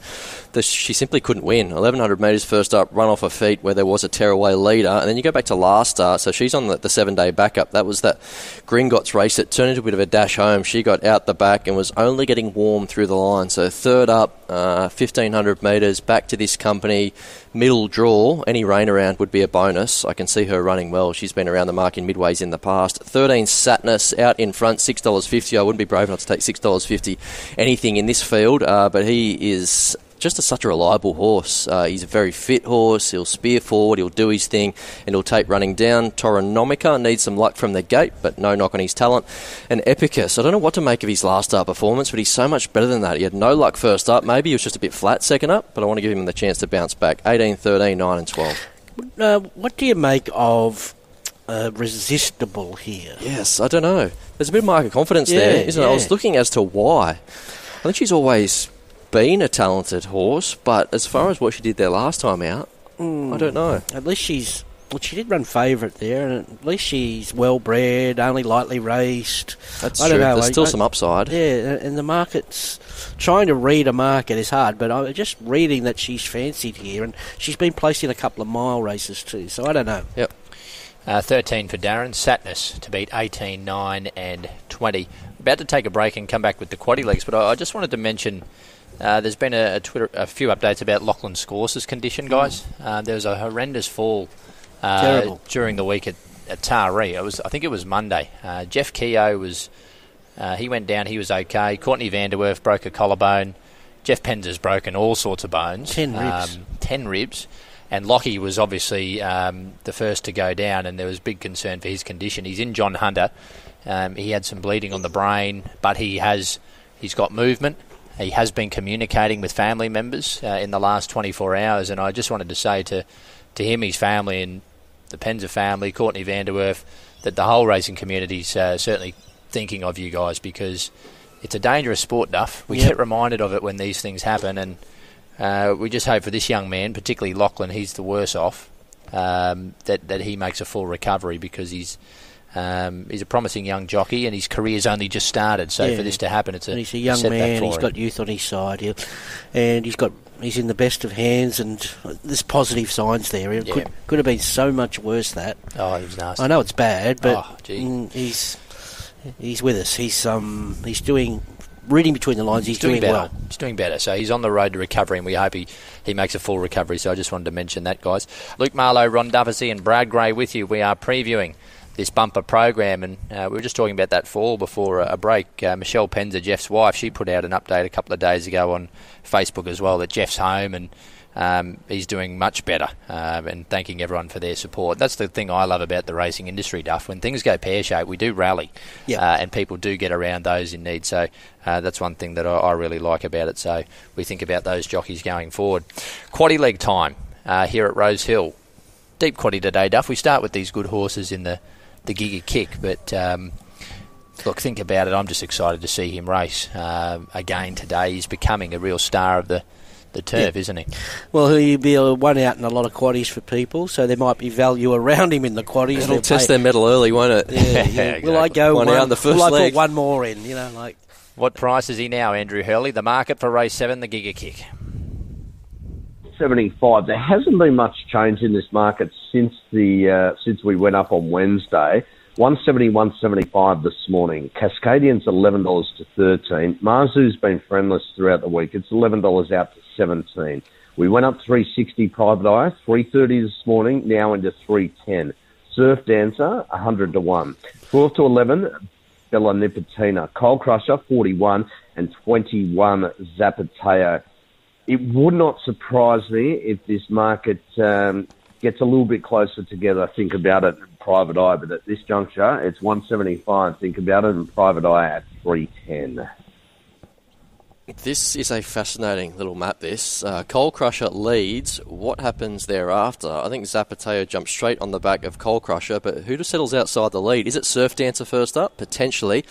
Speaker 2: that she simply couldn't win. 1100 metres first up, run off her feet where there was a tearaway leader. And then you go back to last start. So she's on the, the seven day backup. That was that Gringotts race that turned into a bit of a dash home. She got out the back and was only getting warm through the line. So third up, uh, 1500 metres, back to this company. Middle draw, any rain around would be a bonus. I can see her running well. She's been around the mark in midways in the past. 13 Satness out in front, $6.50. I wouldn't be brave enough to take $6.50 anything in this field, uh, but he is just a, such a reliable horse. Uh, he's a very fit horse. He'll spear forward, he'll do his thing, and he'll take running down. Toronomica needs some luck from the gate, but no knock on his talent. And Epicus, I don't know what to make of his last start performance, but he's so much better than that. He had no luck first up. Maybe he was just a bit flat second up, but I want to give him the chance to bounce back. 18, 13, 9, and 12.
Speaker 3: Uh, what do you make of uh, Resistible here?
Speaker 2: Yes, I don't know. There's a bit of market confidence
Speaker 3: Yeah,
Speaker 2: there, isn't it? I was looking as to why. I think she's always been a talented horse, but as far as what she did there last time out, I don't know.
Speaker 3: At least she's. Well, she did run favourite there, and at least she's well bred, only lightly raced.
Speaker 2: That's
Speaker 3: I
Speaker 2: true.
Speaker 3: don't know.
Speaker 2: There's
Speaker 3: I-
Speaker 2: still
Speaker 3: I-
Speaker 2: some upside.
Speaker 3: Yeah, and the market's trying to read a market is hard, but I'm just reading that she's fancied here, and she's been placed in a couple of mile races too. So I don't know.
Speaker 2: Yep.
Speaker 1: Uh, 13 for Darren. Satness to beat 18, 9, and 20. About to take a break and come back with the quaddy legs, but I, I just wanted to mention uh, there's been a, a, Twitter, a few updates about Lachlan Scors's condition, guys. Uh, there was a horrendous fall uh, during the week at, at Taree. It was, I think it was Monday. Uh, Jeff Keogh was, uh, he went down, he was okay. Courtney Vanderwerf broke a collarbone. Jeff Penza's broken all sorts of bones.
Speaker 3: Ten ribs.
Speaker 1: Um, 10 ribs. And Lockie was obviously um, the first to go down, and there was big concern for his condition. He's in John Hunter. Um, he had some bleeding on the brain, but he has he's got movement. He has been communicating with family members uh, in the last 24 hours, and I just wanted to say to to him, his family, and the Penza family, Courtney Vanderwerf, that the whole racing community's uh, certainly thinking of you guys because it's a dangerous sport, Duff. We
Speaker 3: Yep.
Speaker 1: get reminded of it when these things happen, and uh, we just hope for this young man, particularly Lachlan, he's the worse off, um, that that he makes a full recovery because he's um, he's a promising young jockey and his career's only just started. So
Speaker 3: Yeah.
Speaker 1: for this to happen, it's a
Speaker 3: And he's a young man. He's
Speaker 1: him.
Speaker 3: got youth on his side here, and he's got he's in the best of hands. And there's positive signs there. It
Speaker 1: Yeah.
Speaker 3: could could have been so much worse. That
Speaker 1: oh, he was nasty.
Speaker 3: I know it's bad, but
Speaker 1: Oh,
Speaker 3: mm, he's he's with us. He's um he's doing reading between the lines. He's,
Speaker 1: doing, better.
Speaker 3: well.
Speaker 1: He's doing better. So he's on the road to recovery, and we hope he, he makes a full recovery. So I just wanted to mention that, guys. Luke Marlow, Ron Duffy, and Brad Gray with you. We are previewing this bumper program. And uh, we were just talking about that fall before a, break. Uh, Michelle Penza, Jeff's wife, she put out an update a couple of days ago on Facebook as well that Jeff's home and um, he's doing much better um, and thanking everyone for their support. That's the thing I love about the racing industry, Duff. When things go pear shaped, we do rally
Speaker 3: Yep.
Speaker 1: uh, and people do get around those in need. So uh, that's one thing that I, I really like about it. So we think about those jockeys going forward. Quaddy leg time uh, here at Rosehill. Deep quaddy today, Duff. We start with these good horses in the, the Giga Kick, but. Um, Look, think about it. I'm just excited to see him race um, again today. He's becoming a real star of the, the turf, isn't he?
Speaker 3: Well, he'll be a one out in a lot of quaddies for people, so there might be value around him in the quaddies.
Speaker 2: It'll test
Speaker 3: pay-
Speaker 2: their metal early, won't it?
Speaker 3: Yeah, yeah. (laughs) Will I go
Speaker 2: One
Speaker 3: one,
Speaker 2: out the first
Speaker 3: Will I put one more in? You know, like
Speaker 1: What price is he now, Andrew Hurley? The market for race seven, the Giga Kick.
Speaker 4: 75. There hasn't been much change in this market since the uh, since we went up on Wednesday. 170, 175 this morning. Cascadian's $11 to 13. Marzu's been friendless throughout the week. It's $11 out to 17. We went up 360 private eye, 330 this morning, now into 310. Surf Dancer, 100 to 1. 12 to 11, Bella Nipotina. Coal Crusher, 41, and 21 Zapateo it would not surprise me if this market um, gets a little bit closer together. Think about it in private eye, but at this juncture, it's 175. Think about it in private eye at 310.
Speaker 2: This is a fascinating little map. This uh, Coal Crusher leads. What happens thereafter? I think Zapateo jumps straight on the back of Coal Crusher, but who settles outside the lead? Is it Surf Dancer first up potentially,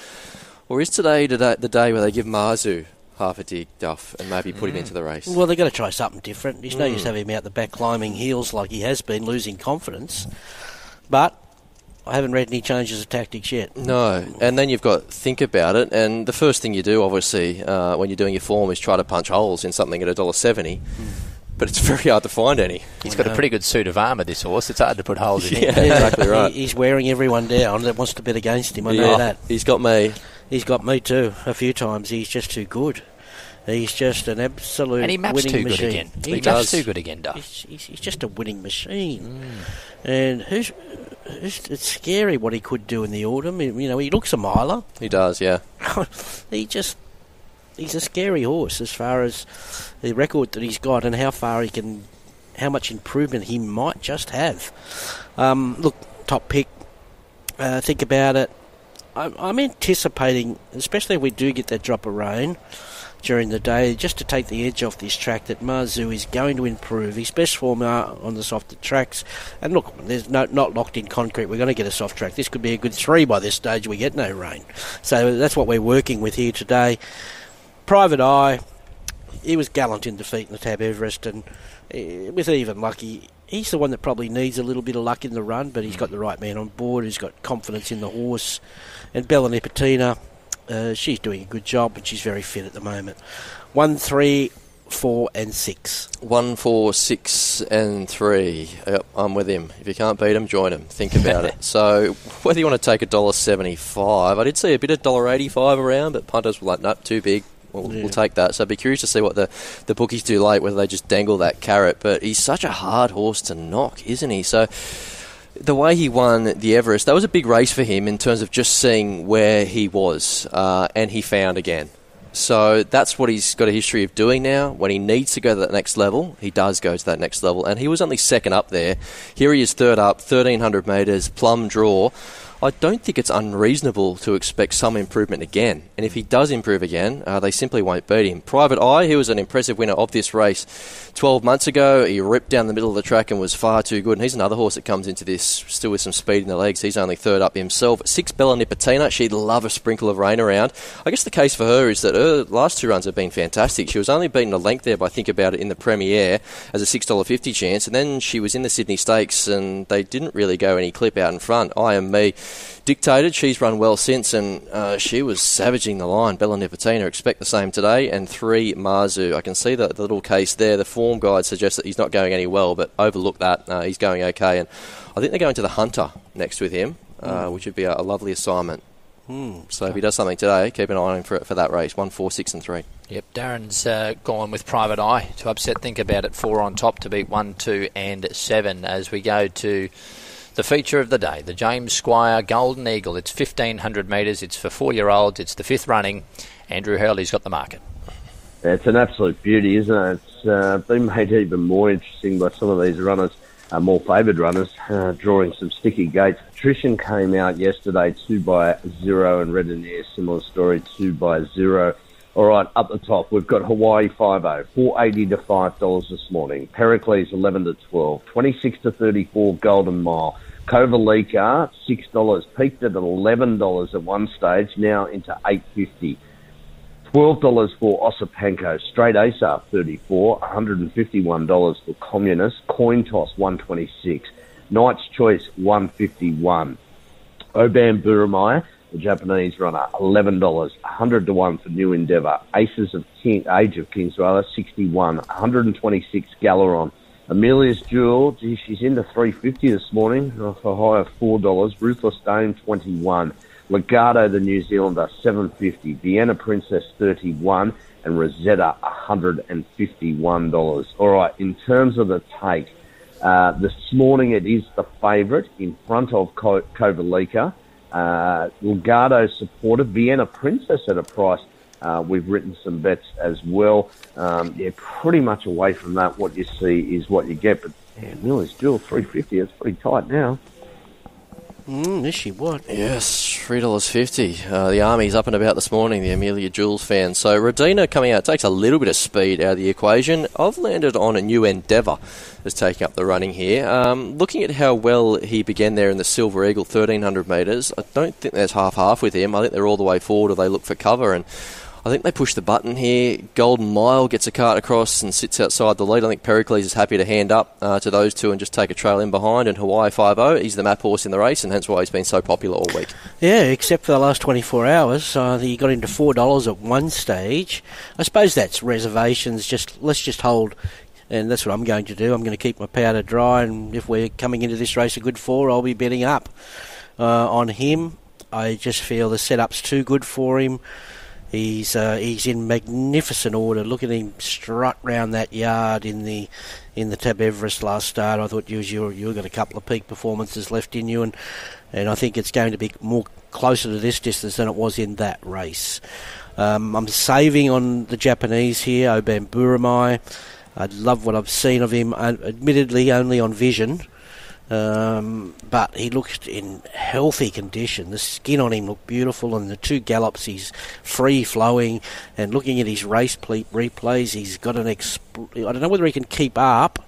Speaker 2: or is today the day where they give Marzu half a dig, Duff, and maybe put him mm. into the race?
Speaker 3: well, they've got to try something different. There's no use having him out the back climbing heels like he has been, losing confidence. But I haven't read any changes of tactics yet.
Speaker 2: No, and then you've got think about it, and the first thing you do, obviously, uh, when you're doing your form, is try to punch holes in something at a dollar seventy. Hmm. But it's very hard to find any.
Speaker 1: He's got a pretty good suit of armour, this horse. It's hard to put holes in (laughs)
Speaker 2: Yeah,
Speaker 1: him.
Speaker 2: exactly right.
Speaker 3: He- he's wearing everyone down that wants to bet against him. I know
Speaker 2: Yeah,
Speaker 3: that.
Speaker 2: He's got me.
Speaker 3: He's got me too a few times. He's just too good. He's just an absolute
Speaker 1: And he maps
Speaker 3: winning
Speaker 1: too
Speaker 3: machine.
Speaker 1: good again. He,
Speaker 3: He
Speaker 2: does.
Speaker 1: too good again, Duff.
Speaker 3: He's, he's, he's just a winning machine.
Speaker 1: Mm.
Speaker 3: And who's, who's, it's scary what he could do in the autumn. You know, he looks a miler.
Speaker 2: He does, yeah. (laughs)
Speaker 3: he just he's a scary horse as far as the record that he's got and how far he can, how much improvement he might just have. Um, look, top pick. Uh, think about it. I'm, anticipating, especially if we do get that drop of rain during the day, just to take the edge off this track, that Marzu is going to improve. His best form are on the softer tracks. And look, there's no not locked in concrete. We're going to get a soft track. This could be a good three by this stage. We get no rain, so that's what we're working with here today. Private Eye, he was gallant in defeating the Tab Everest, and eh, with even lucky, he's the one that probably needs a little bit of luck in the run, but he's got the right man on board. He's got confidence in the horse, and Bella Nipotina, uh, she's doing a good job, and she's very fit at the moment. One, three, four, and six.
Speaker 2: One, four, six, and three. Yep, I'm with him. If you can't beat him, join him. Think about it. (laughs) So whether you want to take a dollar seventy-five, I did see a bit of dollar eighty-five around, but punters were like, "Nope, too big." We'll,
Speaker 3: Yeah.
Speaker 2: we'll take that. So I'd be curious to see what the, the bookies do late, whether they just dangle that carrot. But he's such a hard horse to knock, isn't he? So the way he won the Everest, that was a big race for him in terms of just seeing where he was, uh, and he found again. So that's what he's got a history of doing now. When he needs to go to that next level, he does go to that next level. And he was only second up there. Here he is third up, 1300 metres, plum draw. I don't think it's unreasonable to expect some improvement again. And if he does improve again, uh, they simply won't beat him. Private Eye, he was an impressive winner of this race 12 months ago. He ripped down the middle of the track and was far too good. And he's another horse that comes into this still with some speed in the legs. He's only third up himself. Six Bella Nipotina, she'd love a sprinkle of rain around. I guess the case for her is that her last two runs have been fantastic. She was only beaten a length there by Think About It in the Premiere as a $6.50 chance. And then she was in the Sydney Stakes and they didn't really go any clip out in front. I am me dictated. She's run well since, and uh, she was savaging the line. Bella Nipotina, expect the same today. And three, Marzu. I can see the, the little case there. The form guide suggests that he's not going any well, but overlook that. Uh, he's going okay. And I think they're going to the Hunter next with him, uh, which would be a, a lovely assignment. So if he does something today, keep an eye on him for, for that race. One, four, six, and three.
Speaker 1: Yep, Darren's uh, gone with Private Eye to upset. Think about it. Four on top to beat one, two, and seven as we go to the feature of the day, the James Squire Golden Eagle. It's 1500 metres. It's for four year olds. It's the fifth running. Andrew Hurley's got the market.
Speaker 4: It's an absolute beauty, isn't it? It's uh, been made even more interesting by some of these runners, uh, more favoured runners, uh, drawing some sticky gates. Patrician came out yesterday, two by zero, and Redenier, similar story, two by zero. All right, up the top, we've got Hawaii 50, 480 to $5 this morning. Pericles 11 to 12, 26 to 34 Golden Mile. Kovalica $6, peaked at $11 at one stage, now into 850 $12 for Osipenko, straight up 34 $151 for Communist, coin toss 126 Knight's Choice 151 Obamburumai, the Japanese runner, $11, 100 to 1 for New Endeavour. Aces of King, Age of Kings, rather, 61 126 Galeron. Amelia's Jewel, gee, she's into 350 this morning off a high of $4. Ruthless Dame, 21 Legato, the New Zealander, 750 Vienna Princess, 31 and Rosetta, $151. All right, in terms of the take, uh, this morning it is the favourite in front of Ko- Kovalica. Uh, supported Vienna Princess at a price. Uh, we've written some bets as well. Um, yeah, pretty much away from that. What you see is what you get. But yeah, Amelia's Jewel 350. It's pretty tight now.
Speaker 3: Mm, is she what?
Speaker 2: Yes, three dollars fifty. Uh, the army's up and about this morning. The Amelia's Jewel fan. So Rodina coming out takes a little bit of speed out of the equation. I've landed on a new endeavour as taking up the running here. Um, looking at how well he began there in the Silver Eagle, thirteen hundred metres. I don't think there's half half with him. I think they're all the way forward, or they look for cover and. I think they push the button here. Golden Mile gets a cart across and sits outside the lead. I think Pericles is happy to hand up uh, to those two and just take a trail in behind. And Hawaii 5 he's the map horse in the race, and hence why he's been so popular all week.
Speaker 3: Yeah, except for the last 24 hours. Uh, he got into $4 at one stage. I suppose that's reservations. Just Let's just hold and that's what I'm going to do. I'm going to keep my powder dry, and if we're coming into this race a good four, I'll be betting up uh, on him. I just feel the setup's too good for him. He's uh, he's in magnificent order. Look at him strut round that yard in the in the Tab Everest last start. I thought you you you got a couple of peak performances left in you, and and I think it's going to be more closer to this distance than it was in that race. Um, I'm saving on the Japanese here, Obamburumai. I love what I've seen of him, admittedly only on vision. Um, but he looked in healthy condition. The skin on him looked beautiful, and the two gallops, he's free flowing. And looking at his race ple- replays, he's got an. Exp- I don't know whether he can keep up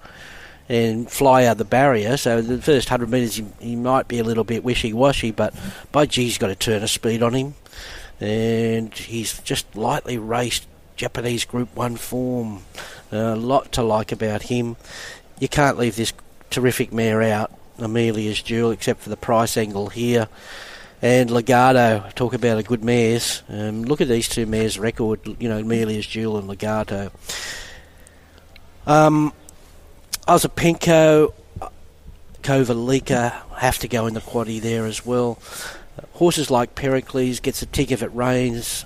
Speaker 3: and fly out the barrier. So the first hundred metres, he, he might be a little bit wishy-washy, but by gee, he's got a turn of speed on him, and he's just lightly raced Japanese Group One form. A lot to like about him. You can't leave this terrific mare out, Amelia's Jewel, except for the price angle here. And Legato, talk about a good mares. Um, look at these two mares' record, you know, Amelia's Jewel and Legato. Um, Osipenko, Kovalica have to go in the quaddy there as well. Horses like Pericles gets a tick if it rains.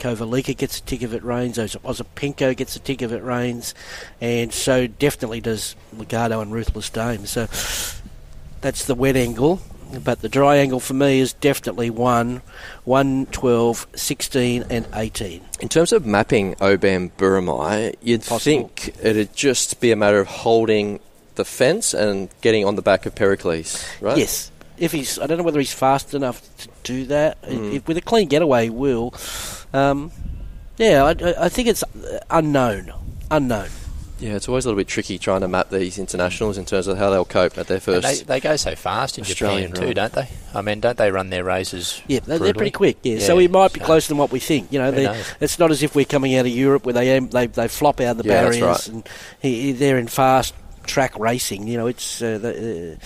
Speaker 3: Kovalica gets a tick if it rains. Osipenko gets a tick if it rains. And so definitely does Legato and Ruthless Dame. So that's the wet angle. But the dry angle for me is definitely 1, 1, 12, 16, and 18.
Speaker 2: In terms of mapping Obamburumai, you'd Possible. think it'd just be a matter of holding the fence and getting on the back of Pericles, right?
Speaker 3: Yes. If he's, I don't know whether he's fast enough to do that. Mm. If, with a clean getaway, will. Um, yeah, I, I think it's unknown. Unknown.
Speaker 2: Yeah, it's always a little bit tricky trying to map these internationals in terms of how they'll cope at their first.
Speaker 1: They, they, go so fast in Australian Japan too, run. don't they? I mean, don't they run their races?
Speaker 3: Yeah, they're, they're pretty quick. Yeah. yeah. so we might be so closer than what we think. You know, it's not as if we're coming out of Europe where they they, they flop out the yeah, barriers right. and he, they're in fast track racing. You know, it's uh, the,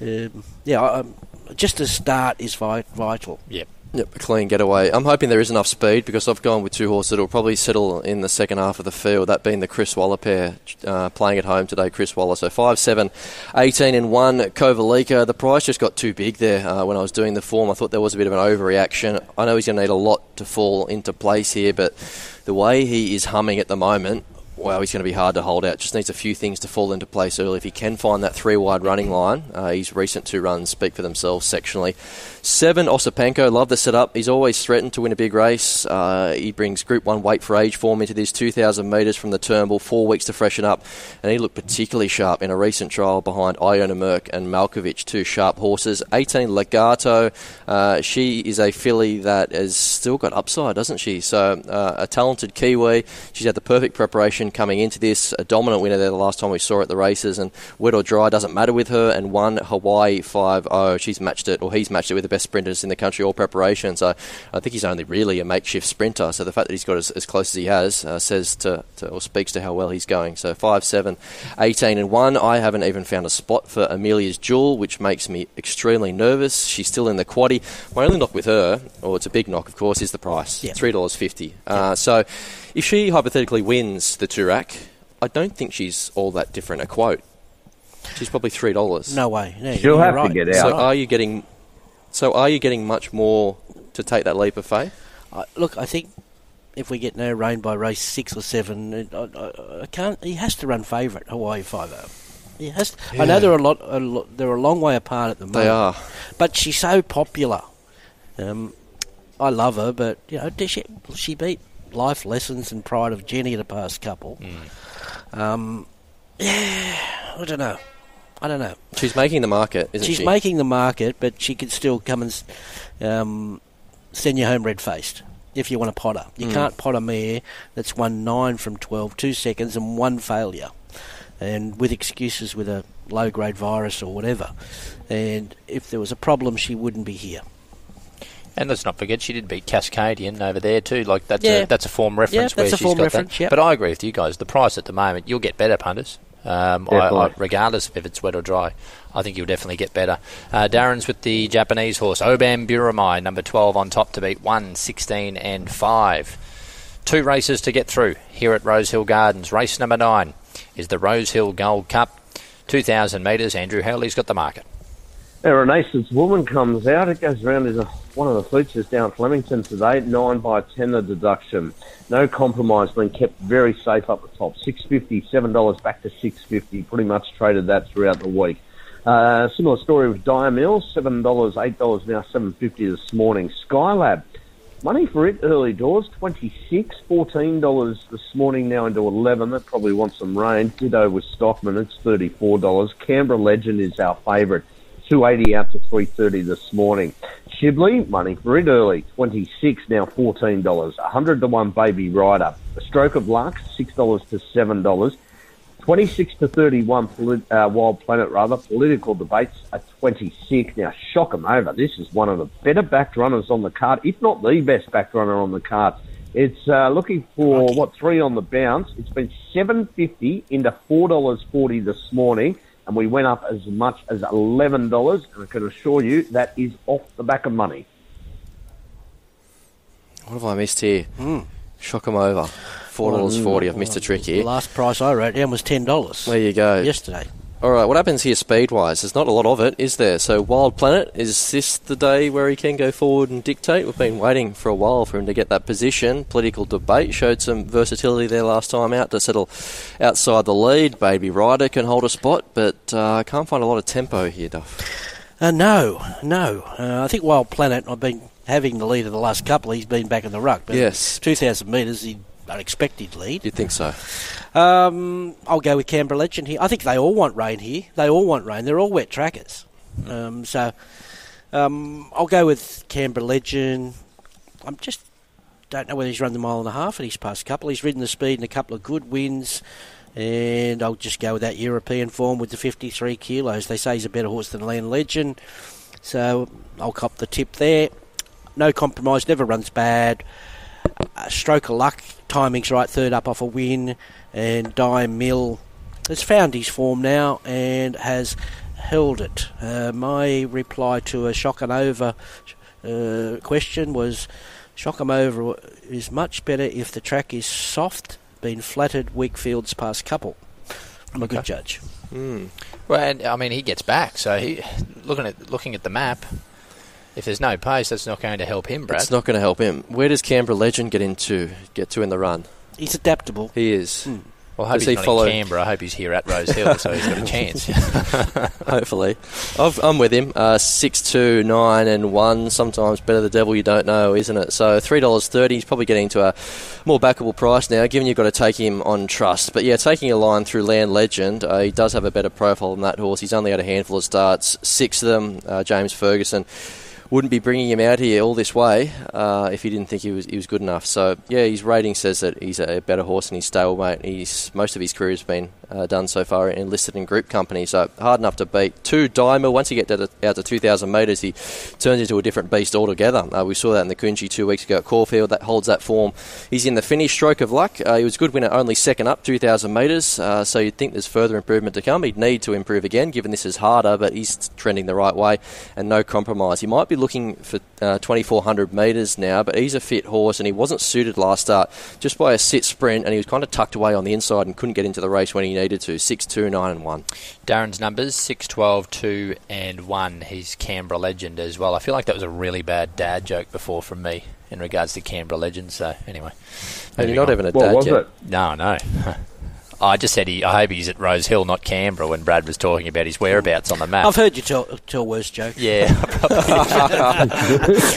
Speaker 3: uh, um, yeah. Um, just a start is vital.
Speaker 1: Yep.
Speaker 2: Yep, a clean getaway. I'm hoping there is enough speed because I've gone with two horses that will probably settle in the second half of the field. That being the Chris Waller pair uh, playing at home today, Chris Waller. So 5 7, 18 and 1. Kovalica. The price just got too big there uh, when I was doing the form. I thought there was a bit of an overreaction. I know he's going to need a lot to fall into place here, but the way he is humming at the moment, wow, he's going to be hard to hold out. Just needs a few things to fall into place early. If he can find that three wide running line, uh, his recent two runs speak for themselves sectionally. Seven, Osipenko, love the setup. He's always threatened to win a big race. Uh, he brings Group 1 weight for age form into this 2,000 metres from the Turnbull, four weeks to freshen up, and he looked particularly sharp in a recent trial behind Iona Merck and Malkovich, two sharp horses. 18, Legato, uh, she is a filly that has still got upside, doesn't she? So uh, a talented Kiwi. She's had the perfect preparation coming into this, a dominant winner there the last time we saw her at the races, and wet or dry doesn't matter with her, and one, Hawaii 5-0. She's matched it, or he's matched it with the best sprinters in the country all preparation. So I think he's only really a makeshift sprinter. So the fact that he's got as, as close as he has uh, says to, to, or speaks to how well he's going. So 5, 7, 18 and 1. I haven't even found a spot for Amelia's Jewel, which makes me extremely nervous. She's still in the quaddy. My only knock with her, or it's a big knock, of course, is the price.
Speaker 3: Yeah.
Speaker 2: $3.50. Uh, so if she hypothetically wins the Turak, I don't think she's all that different a quote. She's probably three dollars.
Speaker 3: No way. No,
Speaker 4: She'll have
Speaker 3: right.
Speaker 4: to get out.
Speaker 2: So are you getting? So are you getting much more to take that leap of faith?
Speaker 3: I, look, I think if we get no rain by race six or seven, it, I, I, I can't. He has to run favourite Hawaii Five O. He has. I
Speaker 2: Yeah.
Speaker 3: know they're a lot, a lot. They're a long way apart at the moment.
Speaker 2: They are.
Speaker 3: but she's so popular. Um, I love her, but you know, did she she beat Life Lessons and Pride of Jenny the past couple. Um, yeah, I don't know. I don't know.
Speaker 2: She's making the market, isn't
Speaker 3: She's
Speaker 2: she?
Speaker 3: She's making the market, but she could still come and um, send you home red faced if you want to potter. You
Speaker 2: Mm.
Speaker 3: can't pot a mare that's won nine from 12, two seconds, and one failure, and with excuses with a low grade virus or whatever. And if there was a problem, she wouldn't be here.
Speaker 1: And let's not forget, she did beat Cascadian over there too. Like that's
Speaker 3: Yeah.
Speaker 1: a that's a form reference
Speaker 3: Yeah,
Speaker 1: where
Speaker 3: that's a
Speaker 1: she's
Speaker 3: form
Speaker 1: got
Speaker 3: reference,
Speaker 1: that.
Speaker 3: yep.
Speaker 1: But I agree with you guys. The price at the moment, you'll get better punters. Um, I, I, regardless of if it's wet or dry, I think you'll definitely get better. Uh, Darren's with the Japanese horse Obamburumai, number twelve on top to beat one, 16 and five. Two races to get through here at Rosehill Gardens. Race number nine is the Rosehill Gold Cup, two thousand metres. Andrew Hurley's got the market.
Speaker 4: A Renaissance woman comes out. It goes around as a, one of the features down Flemington today. Nine by ten the deduction. No compromise. Been kept very safe up the top. Six fifty, seven dollars back to six fifty. Pretty much traded that throughout the week. Uh, similar story with Dire Mills. Seven dollars, eight dollars now, seven fifty this morning. Skylab. Money for it early doors, 26 $14 this morning, now into 11 That probably wants some rain. Ditto with Stockman, it's $34. Canberra Legend is our favourite, 280 out to 330 this morning. Shibley, money for it early, 26 now $14. 100 to 1 Baby Rider. A Stroke of Luck, $6 to $7. 26 to 31 polit- uh, Wild Planet, rather, political debates at 26. Now, shock 'em over. This is one of the better backed runners on the card, if not the best backed runner on the card. It's uh, looking for, what, three on the bounce. It's been 750 into $4.40 this morning, and we went up as much as $11, and I can assure you that is off the back of money.
Speaker 2: What have I missed here? Shock Shock 'em over. Four dollars forty. I've missed a trick
Speaker 3: The
Speaker 2: here.
Speaker 3: last price I wrote down was ten dollars
Speaker 2: There you go.
Speaker 3: yesterday.
Speaker 2: All right. What happens here speed wise? There's not a lot of it, is there? So Wild Planet is this the day where he can go forward and dictate? We've been waiting for a while for him to get that position. Political debate showed some versatility there last time out to settle outside the lead. Baby Rider can hold a spot, but uh, I can't find a lot of tempo here, Duff.
Speaker 3: Uh, no, no. Uh, I think Wild Planet, I've been having the lead of the last couple. He's been back in the ruck. But
Speaker 2: Yes.
Speaker 3: 2,000 metres, the unexpected lead.
Speaker 2: Do You'd think so.
Speaker 3: Um, I'll go with Canberra Legend here. I think they all want rain here. They all want rain. They're all wet trackers. Um, so um, I'll go with Canberra Legend. I'm just don't know whether he's run the mile and a half in his past couple. He's ridden the speed in a couple of good wins. And I'll just go with that European form with the 53 kilos. They say he's a better horse than Land Legend. So I'll cop the tip there. No compromise, never runs bad. Uh, stroke of luck, timing's right, third up off a win. And Di Mill has found his form now and has held it. Uh, my reply to a shock and over uh, question was shock 'em over is much better if the track is soft, been flattered, weak fields past couple. I'm a good judge.
Speaker 1: Well, and I mean, he gets back, so he looking at looking at the map. If there's no pace, that's not going to help him, Brad.
Speaker 2: It's not going to help him. Where does Canberra Legend get into? Get to in the run?
Speaker 3: He's adaptable.
Speaker 2: He is.
Speaker 1: Well, I hope
Speaker 2: Does
Speaker 1: he's
Speaker 2: he
Speaker 1: not
Speaker 2: follow-
Speaker 1: in Canberra. I hope he's here at Rosehill, so he's got a chance. (laughs)
Speaker 2: Hopefully, I've, I'm with him. Uh, six, two, nine, and one. Sometimes better the devil you don't know, isn't it? So three dollars thirty. He's probably getting to a more backable price now, given you've got to take him on trust. But yeah, taking a line through Land Legend, uh, he does have a better profile than that horse. He's only had a handful of starts, six of them. Uh, James Ferguson wouldn't be bringing him out here all this way uh, if he didn't think he was he was good enough. So yeah, his rating says that he's a better horse than his stablemate. He's most of his career has been uh, done so far in listed in group company, so hard enough to beat. Two Dimer. Once you get to, out to 2,000 metres, he turns into a different beast altogether. Uh, we saw that in the Coongy two weeks ago at Caulfield. That holds that form. He's in the finish stroke of luck. Uh, he was a good winner, only second up 2,000 metres. Uh, so you'd think there's further improvement to come. He'd need to improve again, given this is harder, but he's trending the right way and no compromise. He might be looking for uh, 2,400 metres now, but he's a fit horse and he wasn't suited last start just by a sit sprint, and he was kind of tucked away on the inside and couldn't get into the race when he needed to. 6, 2, 9, and 1.
Speaker 1: Darren's numbers 6, 12, 2, and 1. He's Canberra legend as well. I feel like that was a really bad dad joke before from me in regards to Canberra legend. So, anyway.
Speaker 2: And you're not
Speaker 1: on.
Speaker 2: even a
Speaker 4: What
Speaker 2: dad
Speaker 4: was
Speaker 2: yet.
Speaker 4: it?
Speaker 1: No, no. (laughs) I just said he, I hope he's at Rosehill, not Canberra, when Brad was talking about his whereabouts on the map.
Speaker 3: I've heard you tell, tell worse jokes.
Speaker 1: Yeah, (laughs)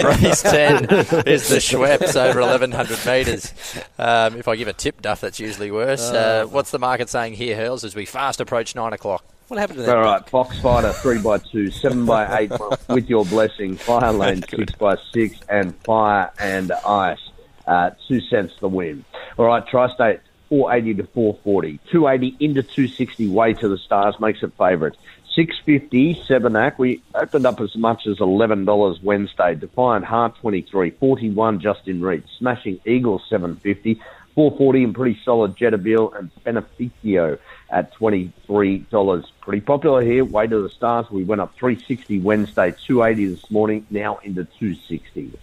Speaker 1: Race 10 is the Schweppes over 1100 metres. Um, if I give a tip, Duff, that's usually worse. Uh, what's the market saying here, Hurls, as we fast approach 9 o'clock?
Speaker 3: What happened to that?
Speaker 4: All right, Fox Fighter three by two, seven by eight (laughs) with your blessing. Fire Lane six by six, and Fire and Ice uh, two cents the win. All right, Tri-State four eighty to 440. 280 into two sixty. Way to the stars makes it favourite. Six fifty Sevenac. We opened up as much as eleven dollars Wednesday. Defiant Heart twenty three, forty one just in reach. Smashing Eagle seven fifty. 440 and pretty solid Jetabil and Beneficio at $23. Pretty popular here. Way to the stars. We went up 360 Wednesday, 280 this morning, now into 260.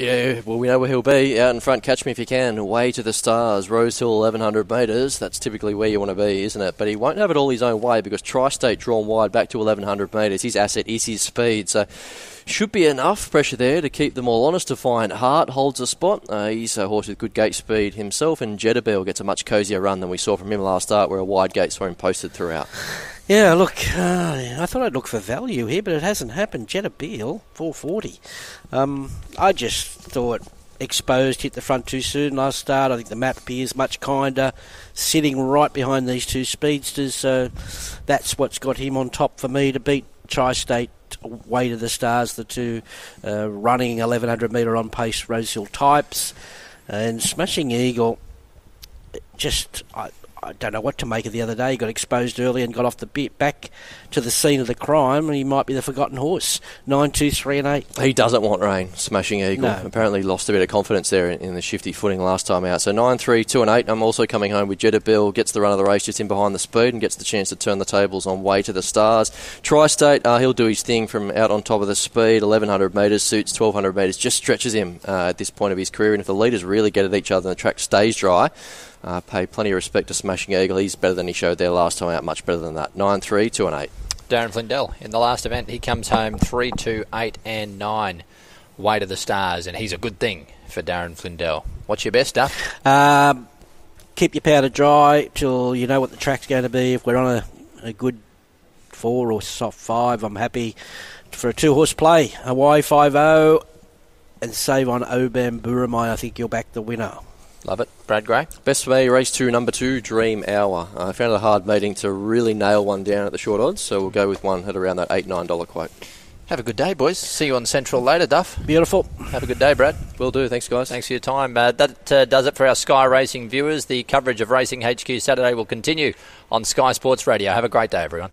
Speaker 2: Yeah, well, we know where he'll be. Out in front, catch me if you can. Away to the stars, Rosehill, 1100 metres. That's typically where you want to be, isn't it? But he won't have it all his own way because Tri State drawn wide back to 1100 metres. His asset is his speed. So should be enough pressure there to keep them all honest. Defiant Heart holds a spot. Uh, he's a horse with good gate speed himself, and Jetabil gets a much cosier run than we saw from him last start, where a wide gate saw him posted throughout.
Speaker 3: Yeah, look, uh, I thought I'd look for value here, but it hasn't happened. Jetta Beal, 440. Um, I just thought exposed hit the front too soon last start. I think the map appears much kinder, sitting right behind these two speedsters. So that's what's got him on top for me to beat Tri-State. Way to the stars, the two uh, running 1100 metre on pace Rosehill types, and Smashing Eagle. Just I, I don't know what to make of the other day. He got exposed early and got off the bit back to the scene of the crime, and he might be the forgotten horse. Nine, two, three, and eight.
Speaker 2: He doesn't want rain. Smashing Eagle.
Speaker 3: No.
Speaker 2: Apparently lost a bit of confidence there in, in the shifty footing last time out. So 9 3, 2 and 8. I'm also coming home with Jetta Bill. Gets the run of the race just in behind the speed and gets the chance to turn the tables on way to the stars. Tri State, uh, he'll do his thing from out on top of the speed. 1100 metres, suits 1200 metres. Just stretches him uh, at this point of his career. And if the leaders really get at each other and the track stays dry, uh, pay plenty of respect to Smashing Eagle. He's better than he showed there last time out. Much better than that. 9 3, 2 and 8.
Speaker 1: Darren Flindell. In the last event, he comes home 3, 2, 8, and 9. Way to the stars, and he's a good thing for Darren Flindell. What's your best, Duff?
Speaker 3: Um, keep your powder dry till you know what the track's going to be. If we're on a, a good four or soft five, I'm happy for a two horse play. Hawaii 5 0 and save on Obamburumai. I think you'll back the winner.
Speaker 1: Love it. Brad Gray?
Speaker 2: Best for me, race two, number two, Dream Hour. Uh, I found it a hard meeting to really nail one down at the short odds, so we'll go with one at around that eight nine dollar quote.
Speaker 1: Have a good day, boys. See you on Central later, Duff.
Speaker 3: Beautiful.
Speaker 1: Have a good day, Brad.
Speaker 2: Will do. Thanks, guys.
Speaker 1: Thanks for your time. Uh, that uh, does it for our Sky Racing viewers. The coverage of Racing HQ Saturday will continue on Sky Sports Radio. Have a great day, everyone.